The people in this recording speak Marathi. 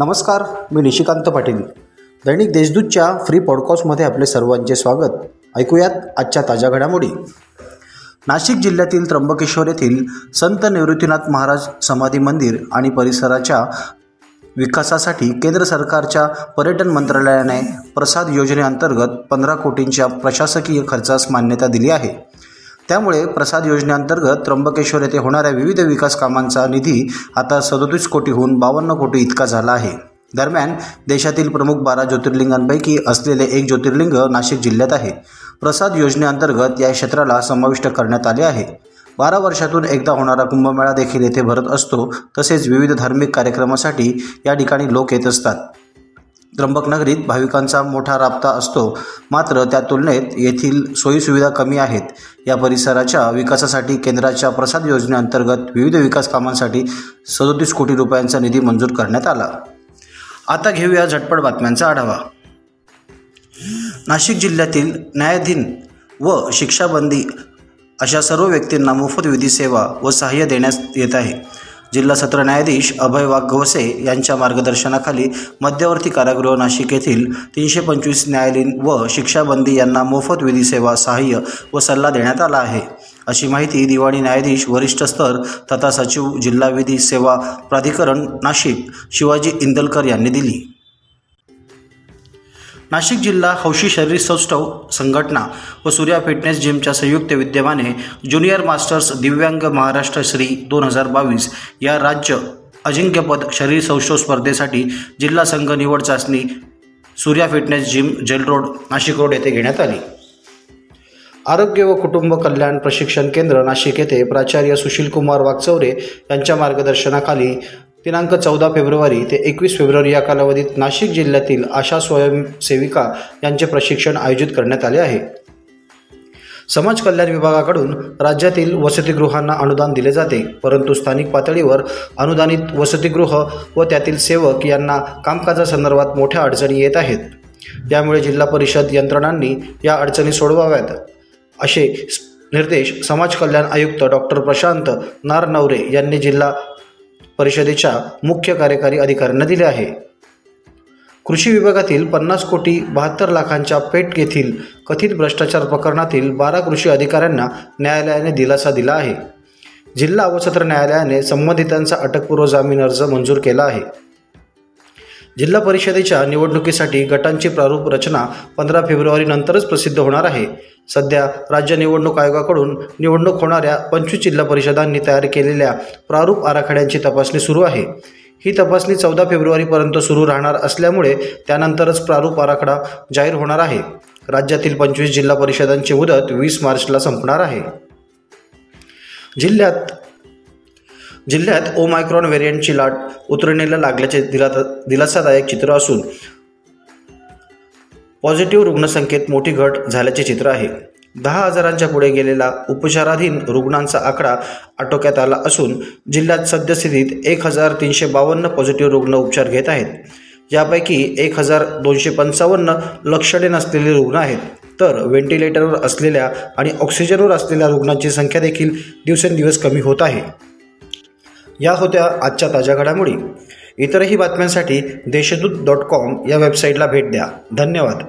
नमस्कार मी निशिकांत पाटील. दैनिक देशदूतच्या फ्री पॉडकास्टमध्ये आपले सर्वांचे स्वागत. ऐकूयात आजच्या ताज्या घडामोडी. नाशिक जिल्ह्यातील त्र्यंबकेश्वर येथील संत निवृत्तीनाथ महाराज समाधी मंदिर आणि परिसराच्या विकासासाठी केंद्र सरकारच्या पर्यटन मंत्रालयाने प्रसाद योजनेअंतर्गत पंधरा कोटींच्या प्रशासकीय खर्चास मान्यता दिली आहे. त्यामुळे प्रसाद योजनेअंतर्गत त्र्यंबकेश्वर येथे होणाऱ्या विविध विकास कामांचा निधी आता सदोतीस कोटीहून बावन्न कोटी इतका झाला आहे. दरम्यान देशातील प्रमुख बारा ज्योतिर्लिंगांपैकी असलेले एक ज्योतिर्लिंग नाशिक जिल्ह्यात आहे. प्रसाद योजनेअंतर्गत या क्षेत्राला समाविष्ट करण्यात आले आहे. बारा वर्षातून एकदा होणारा कुंभमेळा देखील येथे भरत असतो. तसेच विविध धार्मिक कार्यक्रमासाठी या ठिकाणी लोक येत असतात. त्र्यंबकनगरीत भाविकांचा मोठा राबता असतो. मात्र त्या तुलनेत येथील सोयीसुविधा कमी आहेत. या परिसराच्या विकासासाठी केंद्राच्या प्रसाद योजनेअंतर्गत विविध विकास कामांसाठी सदोतीस कोटी रुपयांचा निधी मंजूर करण्यात आला. आता घेऊया झटपट बातम्यांचा आढावा. नाशिक जिल्ह्यातील न्यायाधीन व शिक्षाबंदी अशा सर्व व्यक्तींना मोफत विधी सेवा व सहाय्य देण्यात येत आहे. जिल्हा सत्र न्यायाधीश अभय वाघवसे यांच्या मार्गदर्शनाखाली मध्यवर्ती कारागृह नाशिक येथील तीनशे पंचवीस न्यायालयीन व शिक्षाबंदी यांना मोफत विधी सेवा सहाय्य व सल्ला देण्यात आला आहे. अशी माहिती दिवाणी न्यायाधीश वरिष्ठ स्तर तथा सचिव जिल्हा विधी सेवा प्राधिकरण नाशिक शिवाजी इंदलकर यांनी दिली. नाशिक जिल्हा हौशी शरीर सौष्ठव संघटना व सूर्या फिटनेस जिमच्या संयुक्त विद्यमाने ज्युनियर मास्टर्स दिव्यांग महाराष्ट्र श्री दोन हजार बावीस या राज्य अजिंक्यपद शरीर सौष्ठव स्पर्धेसाठी जिल्हा संघ निवड चाचणी Surya fitness gym jail road Nashik road येथे घेण्यात आली. आरोग्य व कुटुंब कल्याण प्रशिक्षण केंद्र नाशिक येथे प्राचार्य सुशीलकुमार वागचौरे यांच्या मार्गदर्शनाखाली दिनांक चौदा फेब्रुवारी ते एकवीस फेब्रुवारी या कालावधीत नाशिक जिल्ह्यातील आशा स्वयंसेविका यांचे प्रशिक्षण आयोजित करण्यात आले आहे. समाज कल्याण विभागाकडून राज्यातील वसतिगृहांना अनुदान दिले जाते परंतु स्थानिक पातळीवर अनुदानित वसतिगृह व त्यातील सेवक यांना कामकाजासंदर्भात मोठ्या अडचणी येत आहेत. यामुळे जिल्हा परिषद यंत्रणांनी या अडचणी सोडवाव्यात. असे निर्देश समाज कल्याण आयुक्त डॉक्टर प्रशांत नारनवरे यांनी जिल्हा परिषदेच्या मुख्य कार्यकारी अधिकाऱ्यांना दिले आहे. कृषी विभागातील पन्नास कोटी बहात्तर लाखांच्या पेट येथील कथित भ्रष्टाचार प्रकरणातील बारा कृषी अधिकाऱ्यांना न्यायालयाने दिलासा दिला आहे. जिल्हा व सत्र न्यायालयाने संबंधितांचा अटकपूर्व जामीन अर्ज मंजूर केला आहे. जिल्हा परिषदेच्या निवडणुकीसाठी गटांची प्रारूप रचना पंधरा फेब्रुवारीनंतरच प्रसिद्ध होणार आहे. सध्या राज्य निवडणूक आयोगाकडून निवडणूक होणाऱ्या पंचवीस जिल्हा परिषदांनी तयार केलेल्या प्रारूप आराखड्यांची तपासणी सुरू आहे. ही तपासणी चौदा फेब्रुवारीपर्यंत सुरू राहणार असल्यामुळे त्यानंतरच प्रारूप आराखडा जाहीर होणार आहे. राज्यातील पंचवीस जिल्हा परिषदांची मुदत वीस मार्चला संपणार आहे. जिल्ह्यात जिल्ह्यात ओमायक्रॉन व्हेरियंटची लाट उतरणीला लागल्याचे दिला दिलासादायक चित्र असून पॉझिटिव्ह रुग्णसंख्येत मोठी घट झाल्याचे चित्र आहे. दहा हजारांच्या पुढे गेलेला उपचाराधीन रुग्णांचा आकडा आटोक्यात आला असून जिल्ह्यात सद्यस्थितीत एक हजार तीनशे बावन्न पॉझिटिव्ह रुग्ण उपचार घेत आहेत. यापैकी एक हजार दोनशे पंचावन्न लक्षणे नसलेले रुग्ण आहेत. तर व्हेंटिलेटरवर असलेल्या आणि ऑक्सिजनवर असलेल्या रुग्णांची संख्या देखील दिवसेंदिवस कमी होत आहे. या होत्या आजच्या ताज्या घडामोडी. इतरही बातम्यांसाठी देशदूत डॉट कॉम या वेबसाईटला भेट द्या. धन्यवाद.